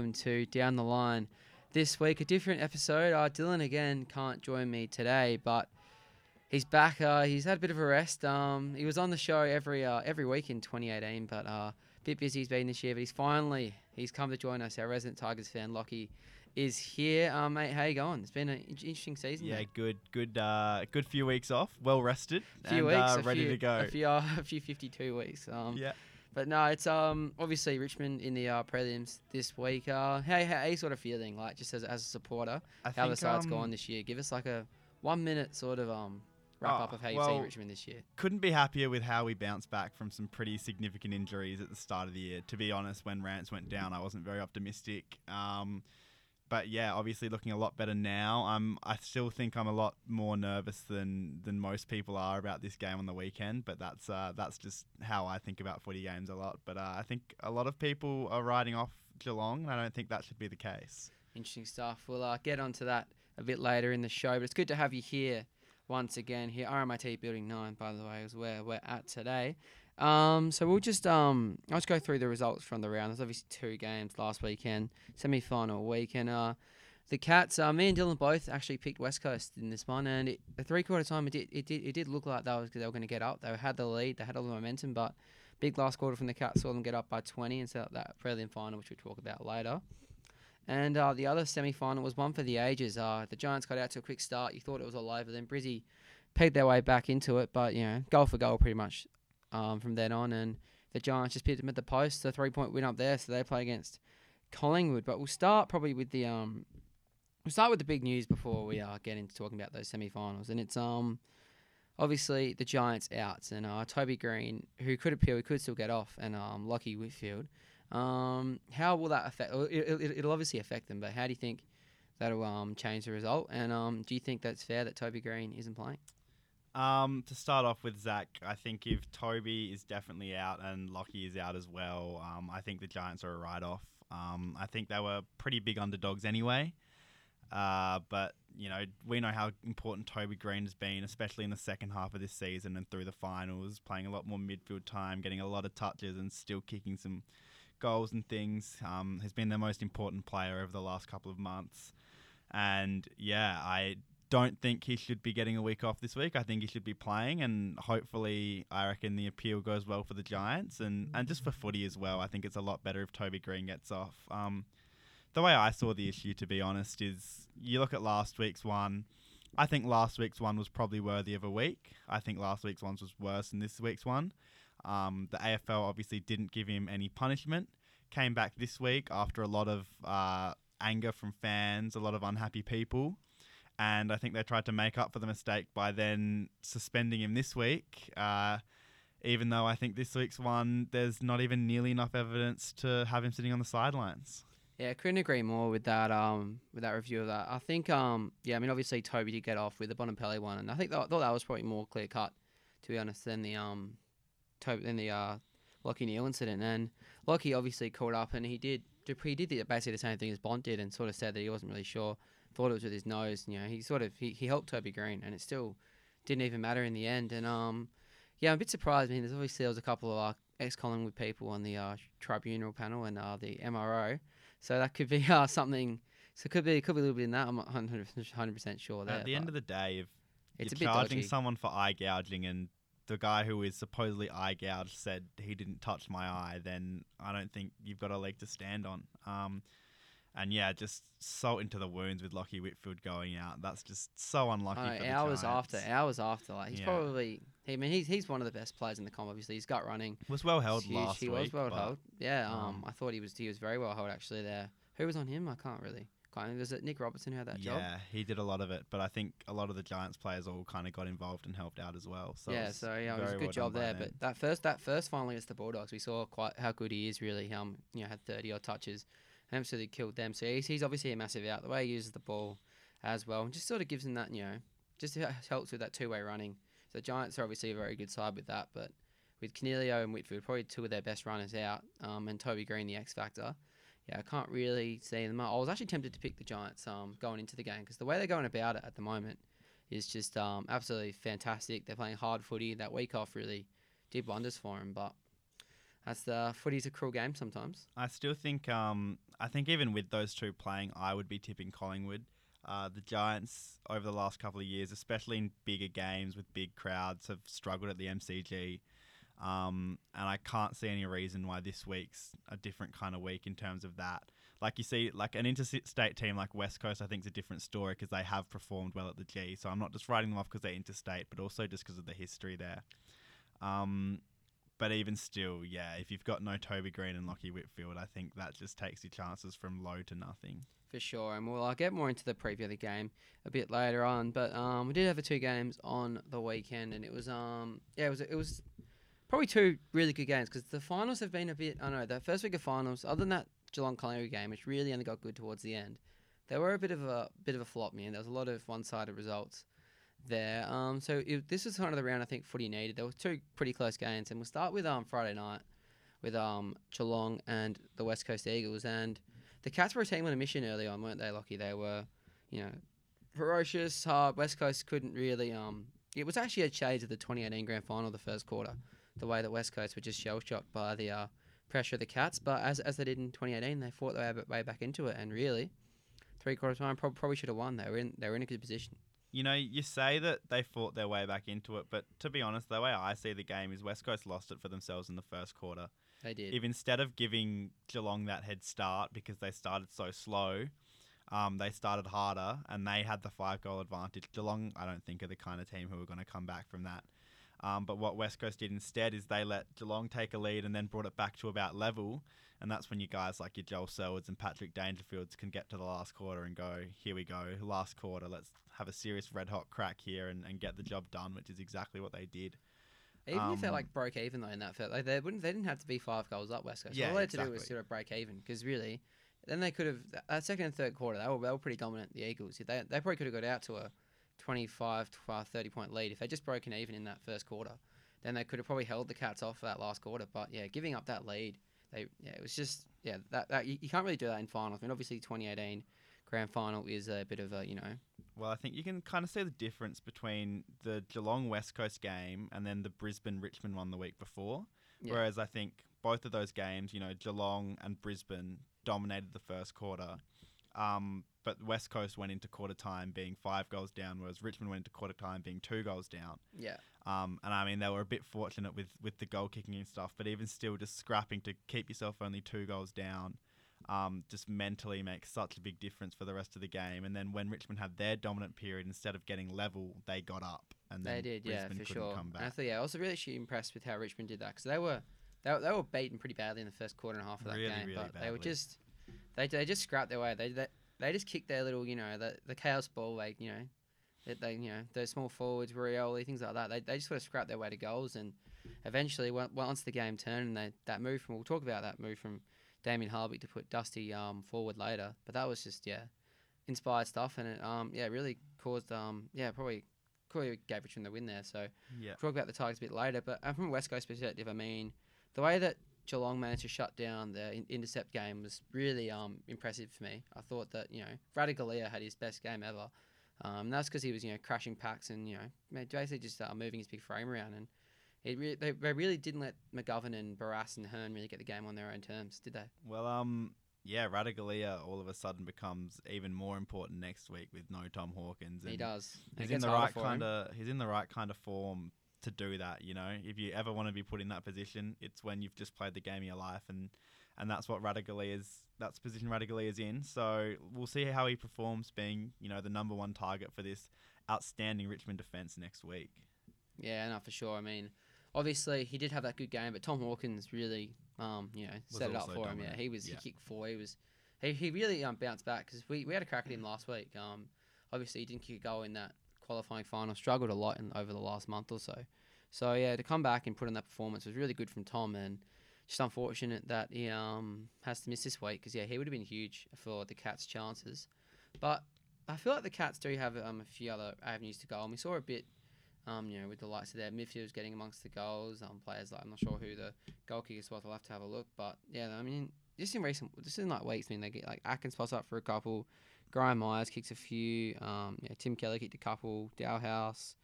welcome to Down the Line. This week, a different episode. Uh, Dylan again can't join me today, but he's back. Uh, he's had a bit of a rest. Um, he was on the show every uh, every week in 2018, but uh, a bit busy he's been this year. But he's finally he's come to join us. Our resident Tigers fan, Lachie, is here. Um, mate, how you going? It's been an in- interesting season. Yeah, good, good, uh, good few weeks off, well rested, a few and weeks, uh, ready few, to go. A few, uh, a few 52 weeks. Um, yeah, But no, it's um obviously Richmond in the uh, prelims this week. Uh, how, how are you sort of feeling like just as, as a supporter? I how the side's um, gone this year? Give us like a one minute sort of um wrap Oh, up of how you've seen Richmond this year. Couldn't be happier with how we bounced back from some pretty significant injuries at the start of the year. To be honest, when Rance went down, I wasn't very optimistic. Um, but yeah, obviously looking a lot better now. Um, I still think I'm a lot more nervous than than most people are about this game on the weekend. But that's uh, that's just how I think about footy games a lot. But uh, I think a lot of people are riding off Geelong, and I don't think that should be the case. Interesting stuff. We'll uh, get onto that a bit later in the show, but it's good to have you here once again. Here, RMIT Building Nine, by the way, is where we're at today. Um, so we'll just um, I'll just go through the results from the round. There's obviously two games last weekend, semi-final weekend. uh, the Cats. Uh, me and Dylan both actually picked West Coast in this one, and it, the three-quarter time it did it did it did look like they was they were going to get up. They had the lead, they had all the momentum, but big last quarter from the Cats saw them get up by 20 and set up that prelim final, which we'll talk about later. And uh, the other semi final was one for the ages. Uh, the Giants got out to a quick start. You thought it was all over. Then Brizzy pegged their way back into it, but you know, goal for goal pretty much um, from then on. And the Giants just picked them at the post, a three point win up there. So they play against Collingwood. But we'll start probably with the um, we'll start with the big news before we uh, get into talking about those semi finals. And it's um, obviously the Giants outs and uh, Toby Greene, who could appeal, he could still get off, and um, Lachie Whitfield. Um, how will that affect? It, it'll obviously affect them, but how do you think that'll um, change the result? And um, do you think that's fair that Toby Greene isn't playing? Um, to start off with Zac, I think if Toby is definitely out and Lachie is out as well, um, I think the Giants are a write-off. Um, I think they were pretty big underdogs anyway. Uh, but you know we know how important Toby Greene has been, especially in the second half of this season and through the finals, playing a lot more midfield time, getting a lot of touches, and still kicking some goals and things. Um, has been their most important player over the last couple of months. And yeah, I don't think he should be getting a week off this week. I think he should be playing, and hopefully, I reckon the appeal goes well for the Giants and, and just for footy as well. I think it's a lot better if Toby Greene gets off. Um, the way I saw the issue, to be honest, is you look at last week's one. I think last week's one was probably worthy of a week. I think last week's one was worse than this week's one. Um, the AFL obviously didn't give him any punishment. Came back this week after a lot of uh, anger from fans, a lot of unhappy people. And I think they tried to make up for the mistake by then suspending him this week. Uh, even though I think this week's one, there's not even nearly enough evidence to have him sitting on the sidelines. Yeah, couldn't agree more with that. Um, with that review of that, I think. Um, yeah, I mean, obviously Toby did get off with the Bontempelli one, and I think that, thought that was probably more clear cut, to be honest, than the um, Toby than the uh, Lachie Neale incident. And Lockie obviously caught up, and he did he did basically the same thing as Bont did, and sort of said that he wasn't really sure, thought it was with his nose. You know, he sort of he, he helped Toby Greene, and it still didn't even matter in the end. And um, yeah, I'm a bit surprised. I mean, there's obviously there was a couple of uh, ex Collingwood people on the uh, tribunal panel and uh, the MRO. So that could be uh, something. So it could be could be a little bit in that. I'm not 100 percent sure. There, At the end of the day, if it's you're charging dodgy. someone for eye gouging and the guy who is supposedly eye gouged said he didn't touch my eye, then I don't think you've got a leg to stand on. Um, and yeah, just salt into the wounds with Lachie Whitfield going out. That's just so unlucky. I know, for hours after, hours after, like he's Yeah. probably. I mean, he's he's one of the best players in the comp. Obviously, he's gut running. was well held last he week. was well but held. Yeah, um, um, I thought he was he was very well held actually. There, who was on him? I can't really. Was it Nick Robertson who had that job? Yeah, he did a lot of it, but I think a lot of the Giants players all kind of got involved and helped out as well. So yeah, so yeah, it was a good well job there. But that first that first final against the Bulldogs, we saw quite how good he is. Really, um, you know, had thirty odd touches, absolutely killed them. So he's, he's obviously a massive out. The way he uses the ball as well, and just sort of gives him that, you know, just helps with that two way running. So the Giants are obviously a very good side with that, but with Coniglio and Whitfield probably two of their best runners out, um, and Toby Greene the X factor. Yeah, I can't really see them. I was actually tempted to pick the Giants um, going into the game because the way they're going about it at the moment is just um, absolutely fantastic. They're playing hard footy. That week off really did wonders for them, but that's the footy's a cruel game sometimes. I still think um I think even with those two playing, I would be tipping Collingwood. Uh, the Giants over the last couple of years, especially in bigger games with big crowds, have struggled at the MCG. Um, and I can't see any reason why this week's a different kind of week in terms of that. Like you see, like an interstate team like West Coast, I think is a different story because they have performed well at the G. So I'm not just writing them off because they're interstate, but also just because of the history there. Um, but even still, yeah, if you've got no Toby Greene and Lachie Whitfield, I think that just takes your chances from low to nothing. For sure, and we'll uh, get more into the preview of the game a bit later on. But um, we did have two games on the weekend, and it was um, yeah, it was it was probably two really good games because the finals have been a bit. I don't know the first week of finals. Other than that Geelong Collingwood game, which really only got good towards the end, they were a bit of a bit of a flop. Man, there was a lot of one-sided results there. Um, so it, this is kind of the round I think footy needed. There were two pretty close games, and we'll start with um Friday night with um Geelong and the West Coast Eagles, and the Cats were a team on a mission early on, weren't they? Lucky they were, you know, ferocious, hard. West Coast couldn't really um. It was actually a shade of the 2018 grand final, the first quarter, the way that West Coast were just shell shocked by the uh, pressure of the Cats. But as as they did in 2018, they fought their way, back into it, and really, three quarter time prob- probably should have won. They were in they were in a good position. You know, you say that they fought their way back into it, but to be honest, the way I see the game is West Coast lost it for themselves in the first quarter. They did. If instead of giving Geelong that head start because they started so slow, um, they started harder and they had the five goal advantage. Geelong, I don't think, are the kind of team who are going to come back from that. Um, but what West Coast did instead is they let Geelong take a lead and then brought it back to about level. And that's when you guys like your Joel Selwoods and Patrick Dangerfields can get to the last quarter and go, here we go, last quarter, let's have a serious red hot crack here and, and get the job done, which is exactly what they did. Even if they um, like broke even though in that first, like they wouldn't, they didn't have to be five goals up West Coast. Yeah, All they had to do was sort of break even because really, then they could have that second and third quarter they were they were pretty dominant. The Eagles, they they probably could have got out to a 25 to uh, 30 point lead if they just broken even in that first quarter. Then they could have probably held the Cats off for that last quarter. But yeah, giving up that lead, they yeah it was just yeah that, that you, you can't really do that in finals. I mean obviously 2018 grand final is a bit of a you know Well, I think you can kind of see the difference between the Geelong West Coast game and then the Brisbane Richmond one the week before. Yeah. Whereas I think both of those games, you know, Geelong and Brisbane dominated the first quarter. Um, but West Coast went into quarter time being five goals down, whereas Richmond went into quarter time being two goals down. yeah Um, and I mean, they were a bit fortunate with, with the goal kicking and stuff, but even still, just scrapping to keep yourself only two goals down um, just mentally makes such a big difference for the rest of the game. And then when Richmond had their dominant period, instead of getting level, they got up. And then They did, yeah, for sure. come And I back. thought, yeah, I was really actually impressed with how Richmond did that because they were, they, they were beaten pretty badly in the first quarter and a half of that Really, game, really but they were just, they, they just scrapped their way. They, they they just kick their little, you know, the the chaos ball, like you know, that they you know those small forwards, Rioli, things like that. They they just sort of scrap their way to goals, and eventually, on- once the game turned, and they that move from we'll talk about that move from Damien Hardwick to put Dusty um forward later, but that was just yeah, inspired stuff, and it um yeah really caused um yeah probably. Probably gave Richmond the win there, so Yeah. talk about the Tigers a bit later. But from a West Coast perspective, I mean, the way that Geelong managed to shut down the in- intercept game was really um, impressive for me. I thought that you know Ratugolea had his best game ever. Um, and that's because he was you know crashing packs and you know basically just uh, moving his big frame around and. It re- they, they really didn't let McGovern and Barrass and Hurn really get the game on their own terms, did they? Well, um, yeah, Ratugolea all of a sudden becomes even more important next week with no Tom Hawkins. he does. He's in the right kind of. He's in the right kind of form to do that. You know, if you ever want to be put in that position, it's when you've just played the game of your life, and and that's what Ratugolea is. That's the position Ratugolea is in. So we'll see how he performs, being you know the number one target for this outstanding Richmond defense next week. Yeah, no, for sure. I mean, obviously he did have that good game, but Tom Hawkins really, um, you know, Was set it up for him. Yeah, he was Yeah. he kicked four. He was he, he really um bounced back because we, we had a crack at him last week. Um, obviously he didn't kick a goal in that qualifying final. Struggled a lot in over the last month or so. So yeah, to come back and put in that performance was really good from Tom, and just unfortunate that he um has to miss this week because yeah, he would have been huge for the Cats' chances. But I feel like the Cats do have um a few other avenues to go, and we saw a bit Um, you know, with the likes of their midfielders getting amongst the goals, um, players like I'm not sure who the goal kickers was. I'll have to have a look, but yeah, I mean, just in recent, just in like weeks, I mean, they get like Atkins pops up for a couple, Gryan Miers kicks a few, um, yeah, Tim Kelly kicked a couple, Dahlhaus,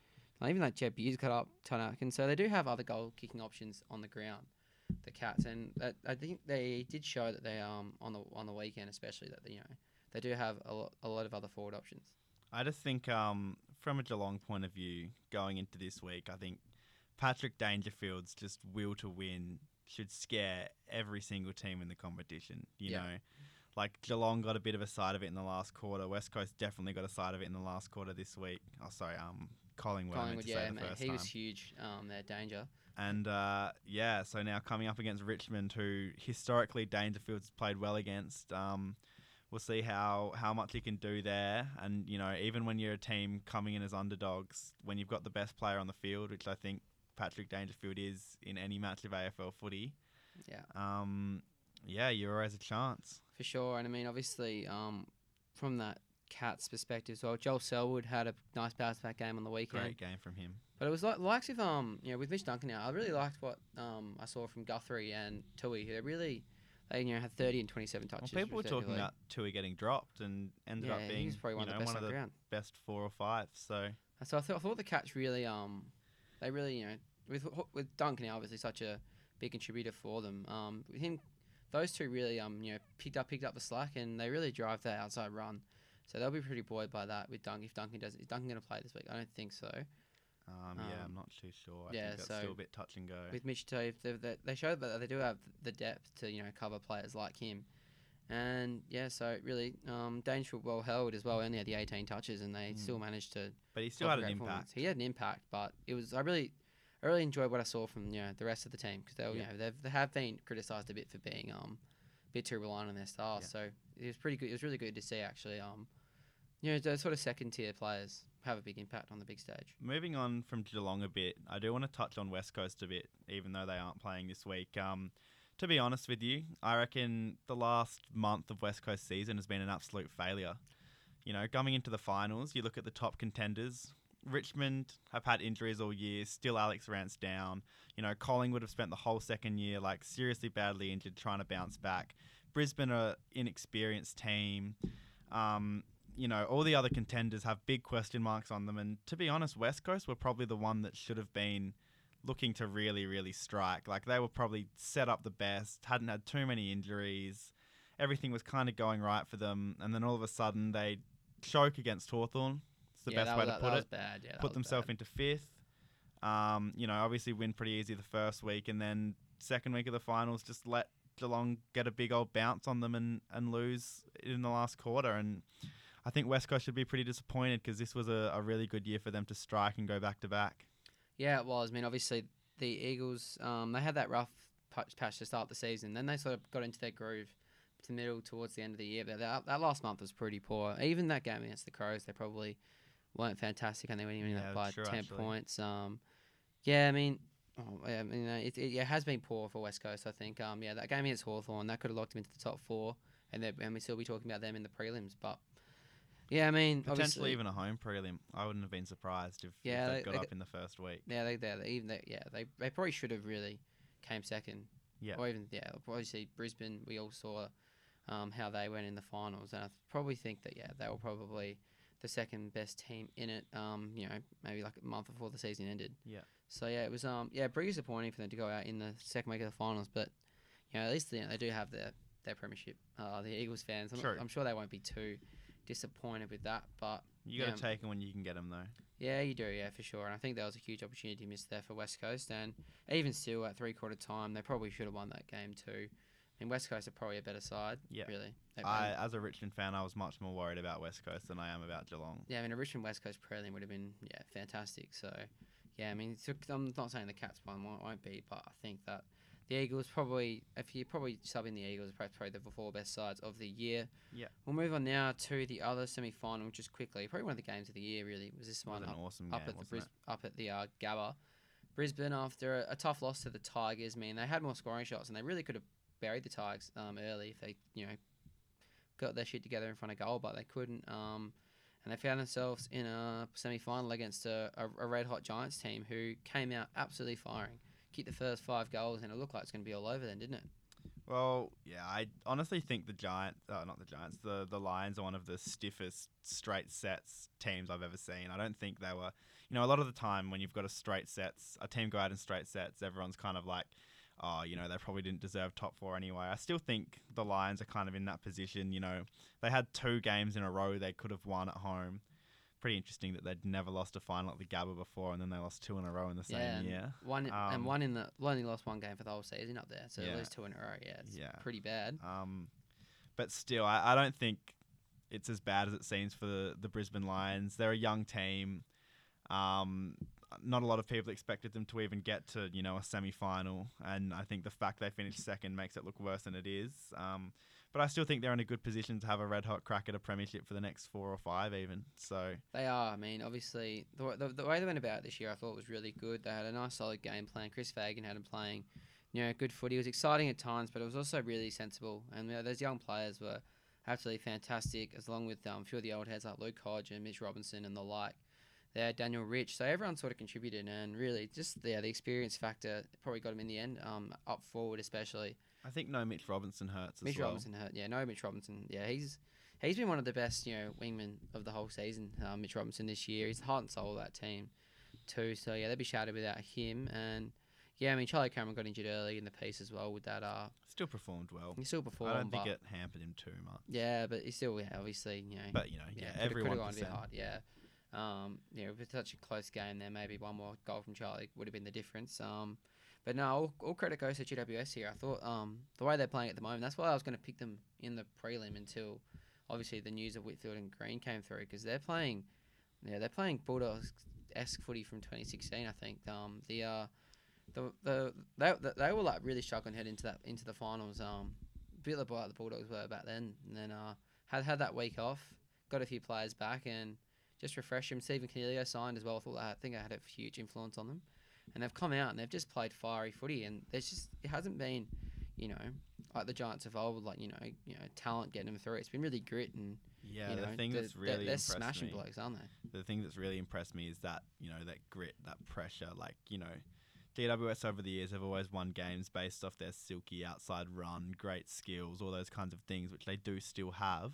even like Jeb Hughes cut up, Tom Atkins. So they do have other goal kicking options on the ground, the Cats, and that, I think they did show that they um on the on the weekend especially that they, you know they do have a lot a lot of other forward options. I just think um, from a Geelong point of view, going into this week, I think Patrick Dangerfield's just will to win should scare every single team in the competition. You Yeah. know, like Geelong got a bit of a side of it in the last quarter. West Coast definitely got a side of it in the last quarter this week. Oh, sorry, um, Collingwood. I meant Collingwood, to yeah, say the mate, first he time. was huge. Um, their danger. And uh, yeah, so now coming up against Richmond, who historically Dangerfield's played well against. Um, we'll see how, how much he can do there. And you know, even when you're a team coming in as underdogs, when you've got the best player on the field, which I think Patrick Dangerfield is in any match of AFL footy, Yeah. um, yeah, you're always a chance. For sure, and I mean, obviously, um, from that Cats perspective as well, Joel Selwood had a nice bounce back game on the weekend. Great game from him. But it was like likes with um, you know, with Mitch Duncan now. I really liked what um I saw from Guthrie and Tuohy. They really, they you know had thirty and twenty seven Well, touches. people were talking about Tuohy getting dropped and ended yeah, up being probably you one know, of the best one of the ground. best four or five. So So I thought, I thought the Cats really um, they really you know with with Duncan now obviously such a big contributor for them. Um, with him, those two really um you know picked up picked up the slack and they really drive that outside run. So they'll be pretty buoyed by that with Dunk If Duncan does, is Duncan going to play this week? I don't think so. um, yeah, I'm not too sure. I yeah, think that's so still a bit touch and go. with Mitch Tove, they, they, they show that they do have the depth to you know cover players like him, and yeah, so really um, Dangerfield well held as well. Only had the 18 touches, and they Mm. still managed to. But he still had an impact. He had an impact, but it was I really, I really enjoyed what I saw from you know the rest of the team because they were, Yeah. you know they've, they have been criticised a bit for being um, a bit too reliant on their stars. Yeah. So it was pretty good. It was really good to see actually um, you know the sort of second tier players have a big impact on the big stage. Moving on from Geelong a bit, I do want to touch on West Coast a bit, even though they aren't playing this week. Um, to be honest with you, I reckon the last month of West Coast season has been an absolute failure. You know, coming into the finals, you look at the top contenders. Richmond have had injuries all year. Still, Alex Rance down. You know, Collingwood have spent the whole second year like seriously badly injured, trying to bounce back. Brisbane are inexperienced team. Um, you know, all the other contenders have big question marks on them. And to be honest, West Coast were probably the one that should have been looking to really, really strike. Like they were probably set up the best, hadn't had too many injuries. Everything was kind of going right for them. And then all of a sudden they choke against Hawthorn. The yeah, best that way was, to put it. bad. Yeah, Put themselves into fifth. Um, you know, obviously win pretty easy the first week. And then second week of the finals, just let Geelong get a big old bounce on them and, and lose in the last quarter. And I think West Coast should be pretty disappointed because this was a, a really good year for them to strike and go back to back. Yeah, it was. I mean, obviously the Eagles, um, they had that rough patch, patch to start the season. Then they sort of got into their groove to the middle towards the end of the year. But that, that last month was pretty poor. Even that game against the Crows, they probably weren't fantastic, and they went in Yeah, by true, ten actually. points. Um, yeah, I mean. Oh, yeah, I mean, uh, it, it, it has been poor for West Coast. I think. Um, yeah, that game against Hawthorn that could have locked them into the top four, and and we still be talking about them in the prelims. But yeah, I mean, Potentially even a home prelim. I wouldn't have been surprised if, Yeah, if they- they got they up in the first week. Yeah, they, they, they even they, yeah they, they probably should have really came second. Yeah. Or even yeah, obviously Brisbane. We all saw um, how they went in the finals, and I probably think that yeah they were probably the second best team in it. Um, you know, maybe like a month before the season ended. Yeah. So yeah, it was um yeah pretty disappointing for them to go out in the second week of the finals, but you know at least you know, they do have their their premiership. Uh, the Eagles fans, I'm, not-. I'm sure they won't be too disappointed with that, but You got to Yeah. take them when you can get them, though. yeah, you do, yeah, for sure. And I think that was a huge opportunity missed there for West Coast. And even still, at three quarter time, they probably should have won that game too. I mean, West Coast are probably a better side. Yeah. really. I, as a Richmond fan, I was much more worried about West Coast than I am about Geelong. yeah, I mean, a Richmond West Coast prelim would have been yeah fantastic. So, yeah, I mean, it's, I'm not saying the Cats one won't, won't be, but I think that the Eagles probably, if you probably sub in the Eagles, are probably the four best sides of the year. Yeah. We'll move on now to the other semi final, just quickly. Probably one of the games of the year, really. Was this was one an up awesome up game, at the wasn't Bris- it? up at the uh, Gabba. Brisbane after a, a tough loss to the Tigers. I mean, they had more scoring shots and they really could have buried the Tigers um, early if they you know got their shit together in front of goal, but they couldn't. Um, and they found themselves in a semi final against a, a, a red hot Giants team who came out absolutely firing, kicked the first five goals, and it looked like it's going to be all over then, didn't it? Well, yeah, I honestly think the Giants, uh, not the Giants, the the Lions are one of the stiffest straight sets teams I've ever seen. I don't think they were, you know, a lot of the time when you've got a straight sets, a team go out in straight sets, everyone's kind of like, oh, you know, they probably didn't deserve top four anyway. I still think the Lions are kind of in that position. You know, they had two games in a row they could have won at home. Pretty interesting that they'd never lost a final at the Gabba before, and then they lost two in a row in the same yeah, year. One Um, and one in the only lost one game for the whole season up there, so Yeah. least two in a row. Yeah, it's Yeah. pretty bad. Um, but still, I, I don't think it's as bad as it seems for the, the Brisbane Lions. They're a young team. Um, not a lot of people expected them to even get to you know a semi final, and I think the fact they finished second makes it look worse than it is. Um, but I still think they're in a good position to have a red hot crack at a premiership for the next four or five, even. So They are. I mean, obviously, the, the, the way they went about it this year, I thought was really good. They had a nice, solid game plan. Chris Fagan had them playing, you know, good footy. It was exciting at times, but it was also really sensible. And you know, those young players were absolutely fantastic, as along with um, a few of the old heads like Luke Hodge and Mitch Robinson and the like. Had Daniel Rich, so everyone sort of contributed, and really, just yeah, the experience factor probably got him in the end, um, up forward especially. I think no Mitch Robinson hurts as Mitch well. Robinson hurt. Yeah, no Mitch Robinson. Yeah, he's he's been one of the best, you know, wingmen of the whole season. Uh, Mitch Robinson this year. He's the heart and soul of that team, too. So yeah, they'd be shattered without him. And yeah, I mean Charlie Cameron got injured early in the piece as well with that. Uh, Still performed well. he still performed. I don't think it hampered him too much. Yeah, but he still yeah, obviously you know. But you know, yeah, could've- every could've gone a bit hard. Yeah. Um, you know, with such a close game there, maybe one more goal from Charlie would have been the difference. Um, but no, all, all credit goes to GWS here. I thought um, the way they're playing at the moment, that's why I was going to pick them in the prelim until obviously the news of Whitfield and Greene came through because they're playing, yeah, they're playing Bulldogs esque footy from 2016. I think um, the uh, the the they, they, were like really struggling head into that into the finals. Um, bit like the Bulldogs were back then, and then uh, had had that week off, got a few players back, and just refresh them. Stephen Coniglio signed as well. I thought that, I think I had a huge influence on them, and they've come out and they've just played fiery footy, and there's just it hasn't been, you know, like the Giants of old, like you know, you know, talent getting them through. It's been really grit and Yeah, you know, the thing they're, that's they're- really they're, impressed smashing me, blokes, aren't they? the thing that's really impressed me is that you know that grit, that pressure. Like you know, GWS over the years have always won games based off their silky outside run, great skills, all those kinds of things, which they do still have.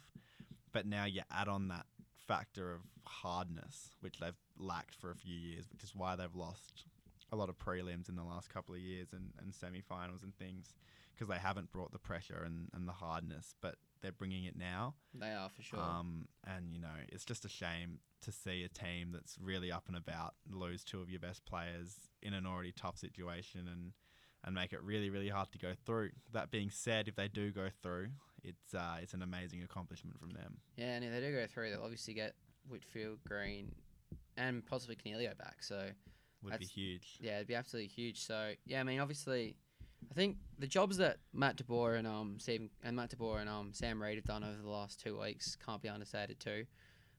But now you add on that factor of hardness, which they've lacked for a few years, which is why they've lost a lot of prelims in the last couple of years and, and semi-finals and things because they haven't brought the pressure and, and the hardness, but they're bringing it now. They are for sure. Um, and you know, it's just a shame to see a team that's really up and about lose two of your best players in an already tough situation and and make it really really hard to go through. That being said, if they do go through, it's uh, it's an amazing accomplishment from them. yeah, and if they do go through, they'll obviously get Whitfield, Greene, and possibly Coniglio back. So Would be huge. Yeah, it'd be absolutely huge. So yeah, I mean, obviously, I think the jobs that Matt DeBoer and um Stephen and Matt DeBoer and um Sam Reid have done over the last two weeks can't be understated too.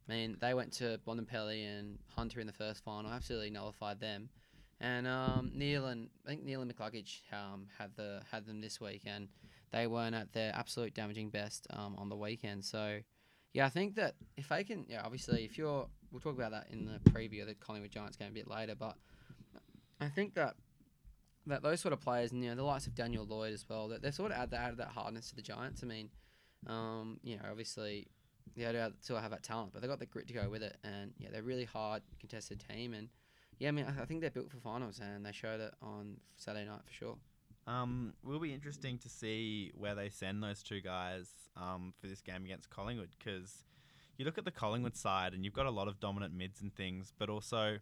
I mean, they went to Bontempelli and Hunter in the first final, absolutely nullified them, and um Neale and I think Neale and McCluggage um had the had them this week, and they weren't at their absolute damaging best um on the weekend. So. Yeah, I think that if I can, yeah, obviously, if you're, we'll talk about that in the preview of the Collingwood Giants game a bit later, but I think that that those sort of players, and you know, the likes of Daniel Lloyd as well, that they sort of add that added that hardness to the Giants. I mean, um, you know, obviously, they do still have that talent, but they got the grit to go with it, and yeah, they're really hard contested team, and yeah, I mean, I, I think they're built for finals, and they showed it on Saturday night for sure. Um, will be interesting to see where they send those two guys um, for this game against Collingwood because you look at the Collingwood side and you've got a lot of dominant mids and things, but also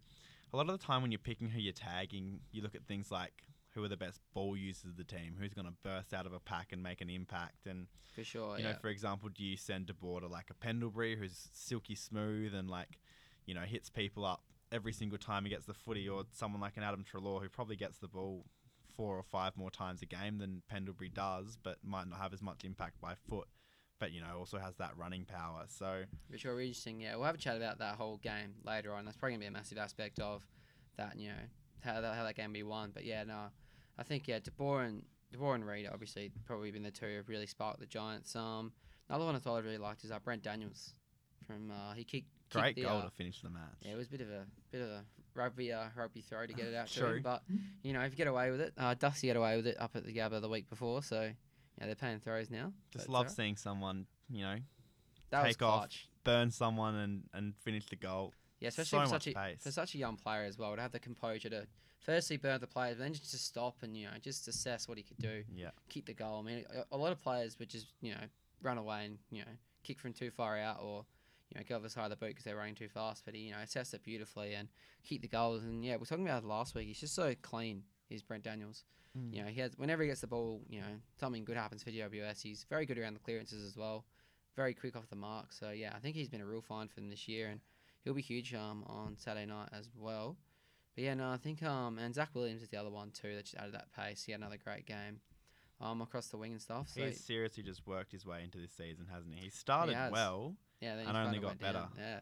a lot of the time when you're picking who you're tagging, you look at things like who are the best ball users of the team, who's going to burst out of a pack and make an impact, and For sure, you yeah. know, for example, do you send to like a Pendlebury who's silky smooth and like, you know, hits people up every single time he gets the footy, or someone like an Adam Treloar who probably gets the ball four or five more times a game than Pendlebury does, but might not have as much impact by foot, but you know, also has that running power. So Which are interesting. Yeah, we'll have a chat about that whole game later on. That's probably gonna be a massive aspect of that. You know how that, how that game be won. But yeah, no, I think yeah, DeBoer and DeBoer and Reid obviously probably been the two who have really sparked the Giants. Um, another one I thought I really liked is uh, Brent Daniels from uh, he kicked Great the, goal uh, to finish the match. Yeah, it was a bit of a bit of a rugby uh, rugby throw to get it out to him. But you know, if you get away with it, uh, Dusty got away with it up at the Gabba the week before, so yeah, they're playing throws now. Just love uh, seeing someone, you know, that take off, burn someone and, and finish the goal. Yeah, especially so for such a pace. for such a young player as well to have the composure to firstly burn the players, but then just to stop and you know just assess what he could do, Yeah. keep the goal. I mean, a, a lot of players would just you know run away and you know kick from too far out or you know go over the side of the boot because they're running too fast. But he you know assessed it beautifully and keep the goals. And yeah, we are talking about last week. He's just so clean. He's Brent Daniels. Mm. You know, he has whenever he gets the ball, you know, something good happens for GWS. He's very good around the clearances as well, very quick off the mark. So yeah, I think he's been a real find for them this year, and he'll be huge um on Saturday night as well. But yeah, no, I think um and Zac Williams is the other one too that just added that pace. He had another great game, um across the wing and stuff. So He's seriously just worked his way into this season, hasn't he? He started has. well. Yeah, then and only got went down. better. Yeah.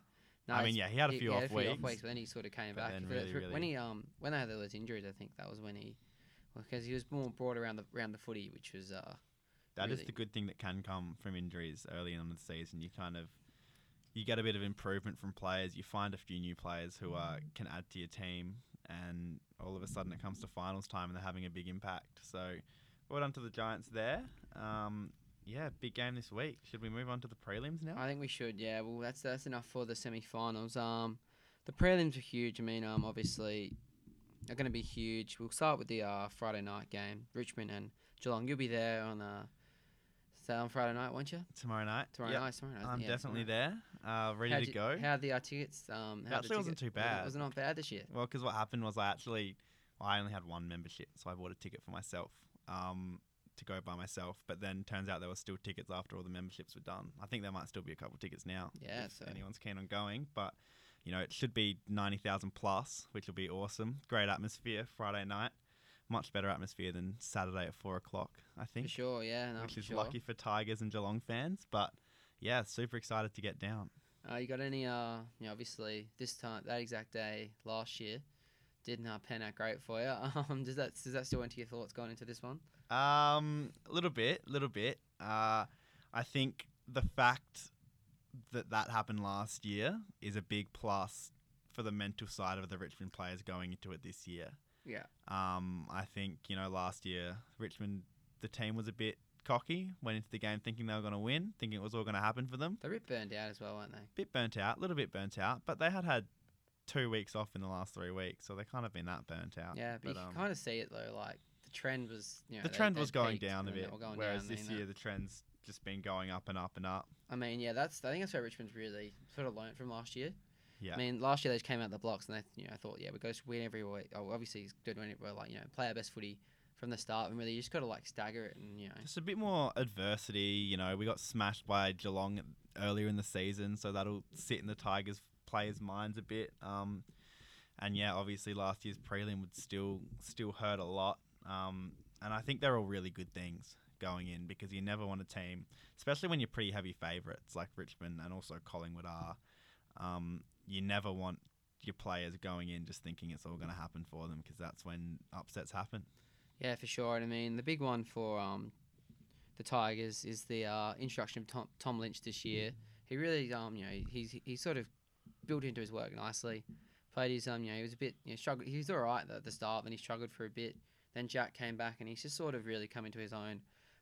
I mean, yeah, he had a few he off had a few weeks. off weeks, but then he sort of came back. really, really- When he um when they had those injuries, I think that was when he because he was more broad around the around the footy, which was uh That is really- the good thing that can come from injuries early on in the season. You kind of you get a bit of improvement from players. You find a few new players who uh, can add to your team, and all of a sudden it comes to finals time and they're having a big impact. So, well done to the Giants there. Um, yeah, big game this week. Should we move on to the prelims now? I think we should. Yeah. Well, that's that's enough for the semi-finals. Um, the prelims are huge. I mean, um, obviously, are going to be huge. We'll start with the uh Friday night game, Richmond and Geelong. You'll be there on uh, so on Friday night, won't you? Tomorrow night. Tomorrow Yep, night. Tomorrow night. I'm yeah, definitely tomorrow. there, uh, ready How'd to you- go. How are the uh, tickets? Um, how Actually wasn't too bad. It Was it not bad this year? Well, because what happened was I actually, well, I only had one membership, so I bought a ticket for myself um, to go by myself. But then turns out there were still tickets after all the memberships were done. I think there might still be a couple tickets now. Yeah, if so- anyone's keen on going, but you know it should be ninety thousand plus, which will be awesome. Great atmosphere Friday night, much better atmosphere than Saturday at four o'clock. I think. For sure. Yeah. No, which is sure. lucky for Tigers and Geelong fans. But yeah, super excited to get down. Uh, you got any? Uh, you know, obviously this time that exact day last year didn't uh, pan out great for you. Um, does that does that still enter your thoughts going into this one? Um, a little bit, a little bit. Uh, I think the fact that that happened last year is a big plus for the mental side of the Richmond players going into it this year. Yeah. Um, I think you know last year Richmond, the team was a bit cocky, went into the game thinking they were going to win, thinking it was all going to happen for them. They're a bit burned out as well, aren't they? Bit burnt out, a little bit burnt out, but they had had two weeks off in the last three weeks, so they kind of been that burnt out. Yeah, but, you um, can kind of see it though. Like the trend was, you know, the they- trend was going down a bit, going whereas down, this year the trend's just been going up and up and up. I mean, yeah, that's I think that's where Richmond's really sort of learnt from last year. Yeah. I mean, last year they just came out the blocks and they, you know, thought, yeah, we got to win every week. Oh, obviously, it's good when it, we're like, you know, play our best footy from the start, and really, you just got to like stagger it, and you know, Just a bit more adversity. You know, we got smashed by Geelong earlier in the season, so that'll sit in the Tigers players' minds a bit. Um, and yeah, obviously last year's prelim would still still hurt a lot. Um, and I think they're all really good things going in because you never want a team, especially when you're pretty heavy favourites like Richmond and also Collingwood are. Um, you never want your players going in just thinking it's all going to happen for them because that's when upsets happen. Yeah, for sure. And I mean, the big one for um, the Tigers is the uh, introduction of Tom, Tom Lynch this year. He really, um, you know, he's he sort of built into his work nicely. Played his, um, you know, he was a bit, you know, struggled. He was all right at the start, then he struggled for a bit. Then Jack came back, and he's just sort of really come into his own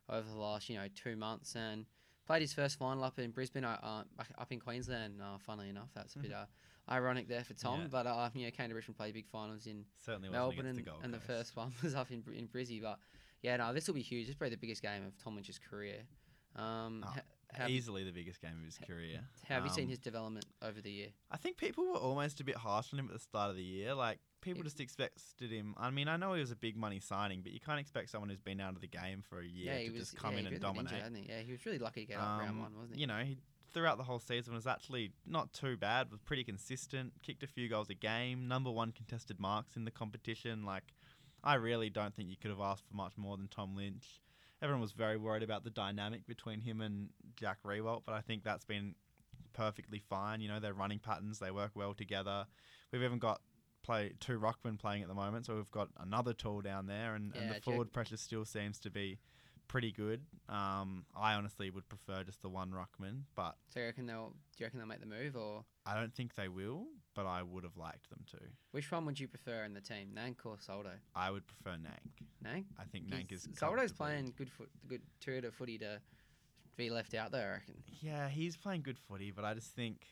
over the last, you know, two months, and played his first final up in Brisbane, uh, uh, up in Queensland. Uh, funnily enough, that's a bit uh, ironic there for Tom. Yeah. But uh, you know, came to Richmond, played big finals in Certainly Melbourne, and, the and the first one was up in in Brizzy. But yeah, no, this will be huge. It's probably the biggest game of Tom Lynch's career. Um, Oh, ha- have, easily the biggest game of his career. how have you seen Um, his development over the year? I think people were almost a bit harsh on him at the start of the year. Like people just expected him. I mean, I know he was a big money signing, but you can't expect someone who's been out of the game for a year yeah, to was just come yeah, in he and injured, dominate. he? Yeah, he was really lucky to get up round Um, one, wasn't he? You know, he throughout the whole season was actually not too bad. Was pretty consistent. Kicked a few goals a game. Number one contested marks in the competition. Like, I really don't think you could have asked for much more than Tom Lynch. Everyone was very worried about the dynamic between him and Jack Riewoldt, but I think that's been perfectly fine. You know, their running patterns they work well together. We've even got play two ruckmen playing at the moment, so we've got another tool down there, and, and Yeah, the Jack- forward pressure still seems to be pretty good. Um, I honestly would prefer just the one ruckman, but So you reckon they'll? Do you reckon they'll make the move, or I don't think they will. But I would have liked them to. which one would you prefer in the team, Nank or Soldo? I would prefer Nank. Nank. I think Nank is. Soldo's playing good foot, good tour to footy to be left out there. I reckon. Yeah, he's playing good footy, but I just think.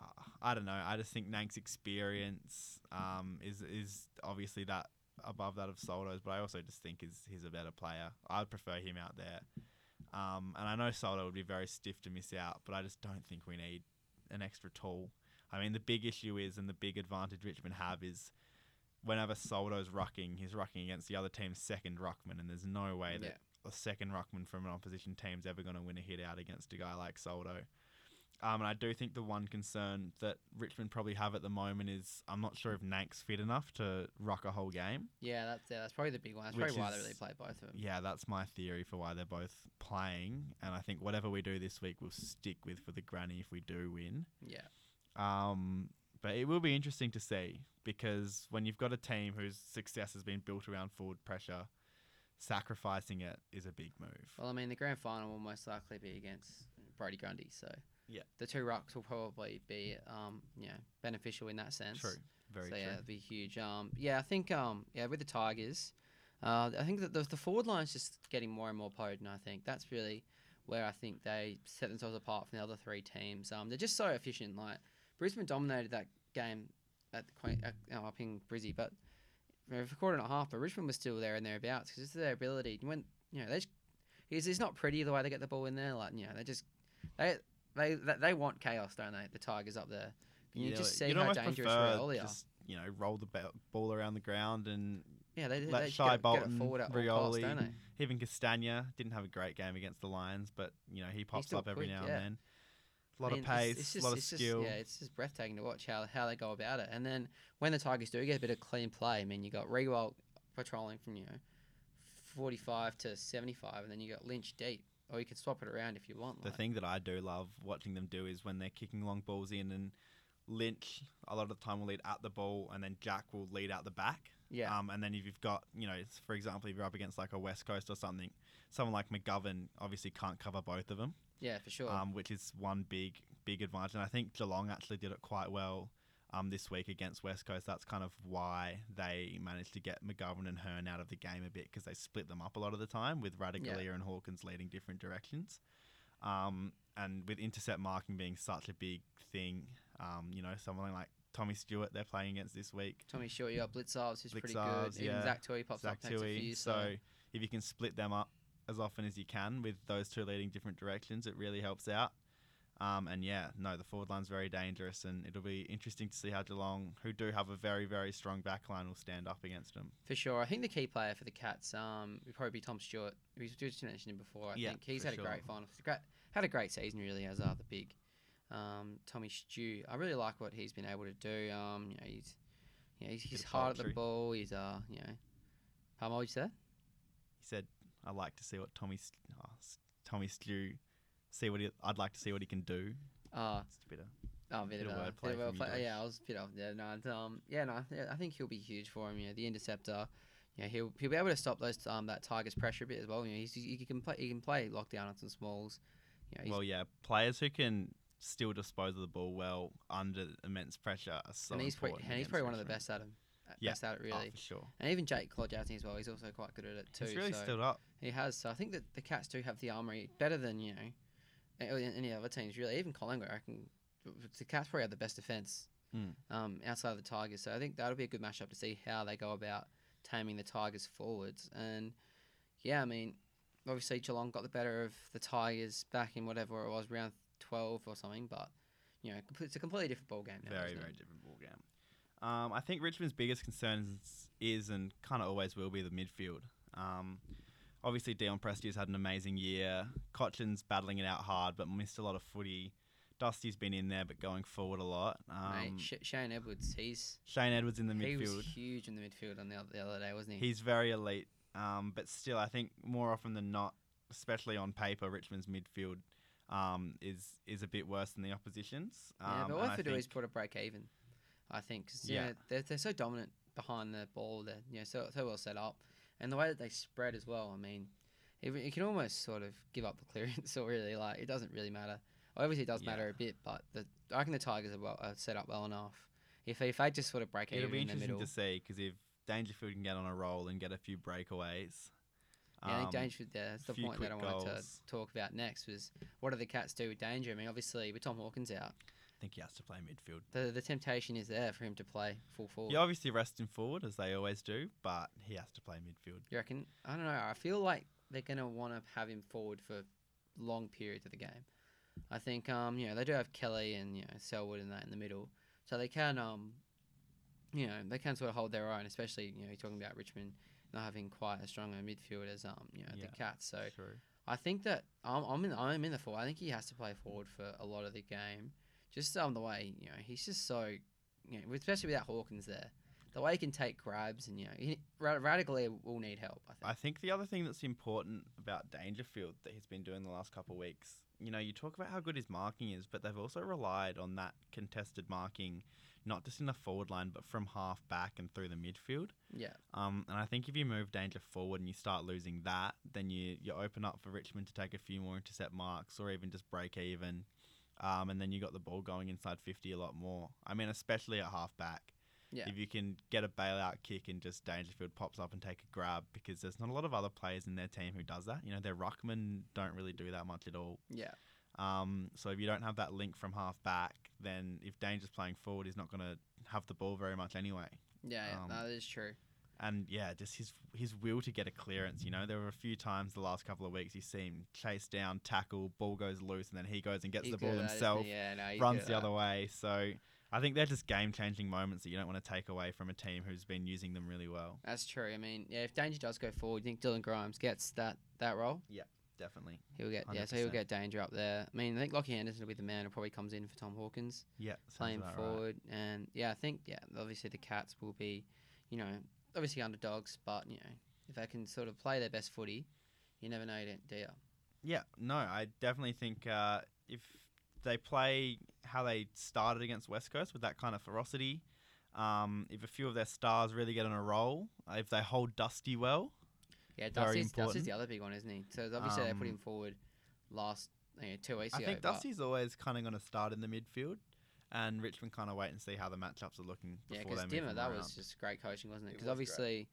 Uh, I don't know. I just think Nank's experience um, is is obviously that above that of Soldo's, but I also just think is he's a better player. I'd prefer him out there. Um, and I know Soldo would be very stiff to miss out, but I just don't think we need an extra tool. I mean, the big issue is, and the big advantage Richmond have is, whenever Soldo's rucking, he's rucking against the other team's second ruckman, and there's no way that a second ruckman from an opposition team's ever going to win a hit out against a guy like Soldo. Um, and I do think the one concern that Richmond probably have at the moment is I'm not sure if Nank's fit enough to rock a whole game. Yeah, that's yeah, that's probably the big one. That's probably why they really play both of them. Yeah, that's my theory for why they're both playing. And I think whatever we do this week, we'll stick with for the granny if we do win. Yeah. Um, but it will be interesting to see because when you've got a team whose success has been built around forward pressure, sacrificing it is a big move. Well, I mean, the grand final will most likely be against Brodie Grundy, so Yeah. the two rucks will probably be um, you know, beneficial in that sense. True. Very so true. yeah, it'd be huge. Um, yeah, I think um, yeah, with the Tigers, uh, I think that the, the forward line is just getting more and more potent. I think that's really where I think they set themselves apart from the other three teams. Um, they're just so efficient. Like Brisbane dominated that game at the Queen, uh, oh, up in Brizzy, but for a quarter and a half, but Richmond was still there and thereabouts because it's their ability. When you know they, just, it's, it's not pretty the way they get the ball in there. Like you know they just they they they, they want chaos, don't they? The Tigers up there. Can you know, just see you'd how dangerous Rioli are? you know, roll the ball around the ground and Yeah, they, let they Shai get, get Bolton, forward at costs, Rioli, don't they? even Castagna didn't have a great game against the Lions, but you know he pops up every quick, now yeah. and then. A lot I mean, of pace, it's a just- lot of it's just- skill. yeah, it's just breathtaking to watch how, how they go about it. And then when the Tigers do get a bit of clean play, I mean, you got Riewoldt patrolling from you know forty five to seventy five, and then you got Lynch deep, or you can swap it around if you want. The like. thing that I do love watching them do is when they're kicking long balls in and Lynch a lot of the time will lead at the ball and then Jack will lead out the back. yeah, Um, and then if you've got, you know, for example, if you're up against like a West Coast or something, someone like McGovern obviously can't cover both of them, yeah, for sure. um, which is one big, big advantage. And I think Geelong actually did it quite well um, this week against West Coast. That's kind of why they managed to get McGovern and Hurn out of the game a bit because they split them up a lot of the time with Ratugolea and Hawkins leading different directions. Um, and with intercept marking being such a big thing, um, you know, someone like Tommy Stewart they're playing against this week. Tommy you got Blicavs, pretty Blicavs, good. Even yeah. Zach Tuohy pops Zach up, a Tuohy. few. So So, if you can split them up as often as you can with those two leading different directions, it really helps out. Um, and yeah, no, the forward line's very dangerous, and it'll be interesting to see how Geelong, who do have a very, very strong back line, will stand up against them. for sure, I think the key player for the Cats um, would probably be Tom Stewart. We just mentioned him before. I Yeah, think he's had sure. a great final. Had a great season, really, as uh, the big um, Tommy Stew. I really like what he's been able to do. Um, you know, he's, you know, he's, he's hard at the ball. He's, uh, you know, how much you said? He said, "I'd like to see what Tommy oh, Tommy Stew, see what he, I'd like to see what he can do." Uh, It's a bit of Oh, a bit, Bit of of wordplay bit of a from play- yeah, I was a bit off there. No, um, yeah, no, yeah, I think he'll be huge for him. You know, the interceptor. You know, he'll he'll be able to stop those um that Tigers pressure a bit as well. You know, he's, he can play he can play lockdown on some smalls. You know, well, yeah, players who can still dispose of the ball well under immense pressure are so and he's probably, important. and he's probably one of the best at him. Yeah. Best at it Oh, really. for sure. And even Jake Kolodjashnij as well. He's also quite good at it too. He's really so stood up. He has. So I think that the Cats do have the armory better than you know any other teams really. Even Collingwood, I can. the Cats probably have the best defense Mm. um, outside of the Tigers. So I think that'll be a good matchup to see how they go about taming the Tigers forwards. And yeah, I mean, obviously Geelong got the better of the Tigers back in whatever it was round twelve or something, but. You know, it's a completely different ball game now. very, very different. Um, I think Richmond's biggest concern is, is and kind of always will be the midfield. Um, obviously, Dion Prestia's had an amazing year. Cotchin's battling it out hard, but missed a lot of footy. Dusty's been in there, but going forward a lot. Um, Mate, Sh- Shane Edwards, he's Shane Edwards in the he midfield. was huge in the midfield on the other, the other day, wasn't he? He's very elite, um, but still, I think more often than not, especially on paper, Richmond's midfield um, is is a bit worse than the opposition's. Um, yeah, but and all they I have to do is put a break even. I think 'cause, Yeah. yeah, they're, they're so dominant behind the ball. They're you know so so well set up, and the way that they spread as well. I mean, He, he can almost sort of give up the clearance, or really like it doesn't really matter. Obviously, it does matter a bit, but the, I reckon the Tigers are, well, are set up well enough. If if they just sort of break It'll be in the interesting middle, to see because if Dangerfield can get on a roll and get a few breakaways. yeah, I think um, Dangerfield. Yeah, that's the point that I wanted goals. to talk about next. Was what do the Cats do with Danger? I mean, obviously with Tom Hawkins out, think he has to play midfield. the the temptation is there for him to play full forward. He obviously rests him forward as they always do, but he has to play midfield. You reckon? I don't know. I feel like they're gonna want to have him forward for long periods of the game. I think um you know they do have Kelly and you know Selwood and that in the middle, so they can um you know they can sort of hold their own. Especially you know you're talking about Richmond not having quite as strong a midfield as um you know Yeah. the Cats. So True. I think that I'm I'm in I'm in the forward. I think he has to play forward for a lot of the game. Just um the way you know he's just so you know especially without Hawkins there. The way he can take grabs and you know he, radically will need help. I think. I think the other thing that's important about Dangerfield that he's been doing the last couple of weeks, you know, you talk about how good his marking is, but they've also relied on that contested marking, not just in the forward line, but from half back and through the midfield. Yeah, Um, and I think if you move Danger forward and you start losing that, then you, you open up for Richmond to take a few more intercept marks or even just break even. Um, and then you got the ball going inside 50 a lot more. I mean, especially at half back. Yeah. If you can get a bailout kick and just Dangerfield pops up and take a grab because there's not a lot of other players in their team who does that. You know, their ruckmen don't really do that much at all. yeah, Um, so if you don't have that link from half back, then if Danger's playing forward, he's not going to have the ball very much anyway. yeah. yeah Um, that is true. And yeah, just his his will to get a clearance. You know, there were a few times the last couple of weeks you see him chase down, tackle, ball goes loose, and then he goes and gets the ball himself? Yeah, no, runs the that. other way. So I think they're just game changing moments that you don't want to take away from a team who's been using them really well. That's true. I mean, yeah, if Danger does go forward, you think Dylan Grimes gets that that role? Yeah. Definitely. He'll get yeah, so he'll get Danger up there. I mean, I think Lachie Henderson will be the man who probably comes in for Tom Hawkins. Yeah. playing about right. forward, and yeah, I think yeah, obviously the Cats will be, you know, obviously underdogs, but you know, if they can sort of play their best footy, you never know, do you? Yeah, no, I definitely think uh, if they play how they started against West Coast with that kind of ferocity, um, if a few of their stars really get on a roll, if they hold Dusty well, Yeah, Dusty's, Dusty's the other big one, isn't he? So obviously they put him Um, forward last you know, two weeks I ago. think Dusty's always kind of going to start in the midfield, and Richmond kind of wait and see how the matchups are looking Yeah, before they because move Dimma, that around. was just great coaching, wasn't it? It Because was obviously,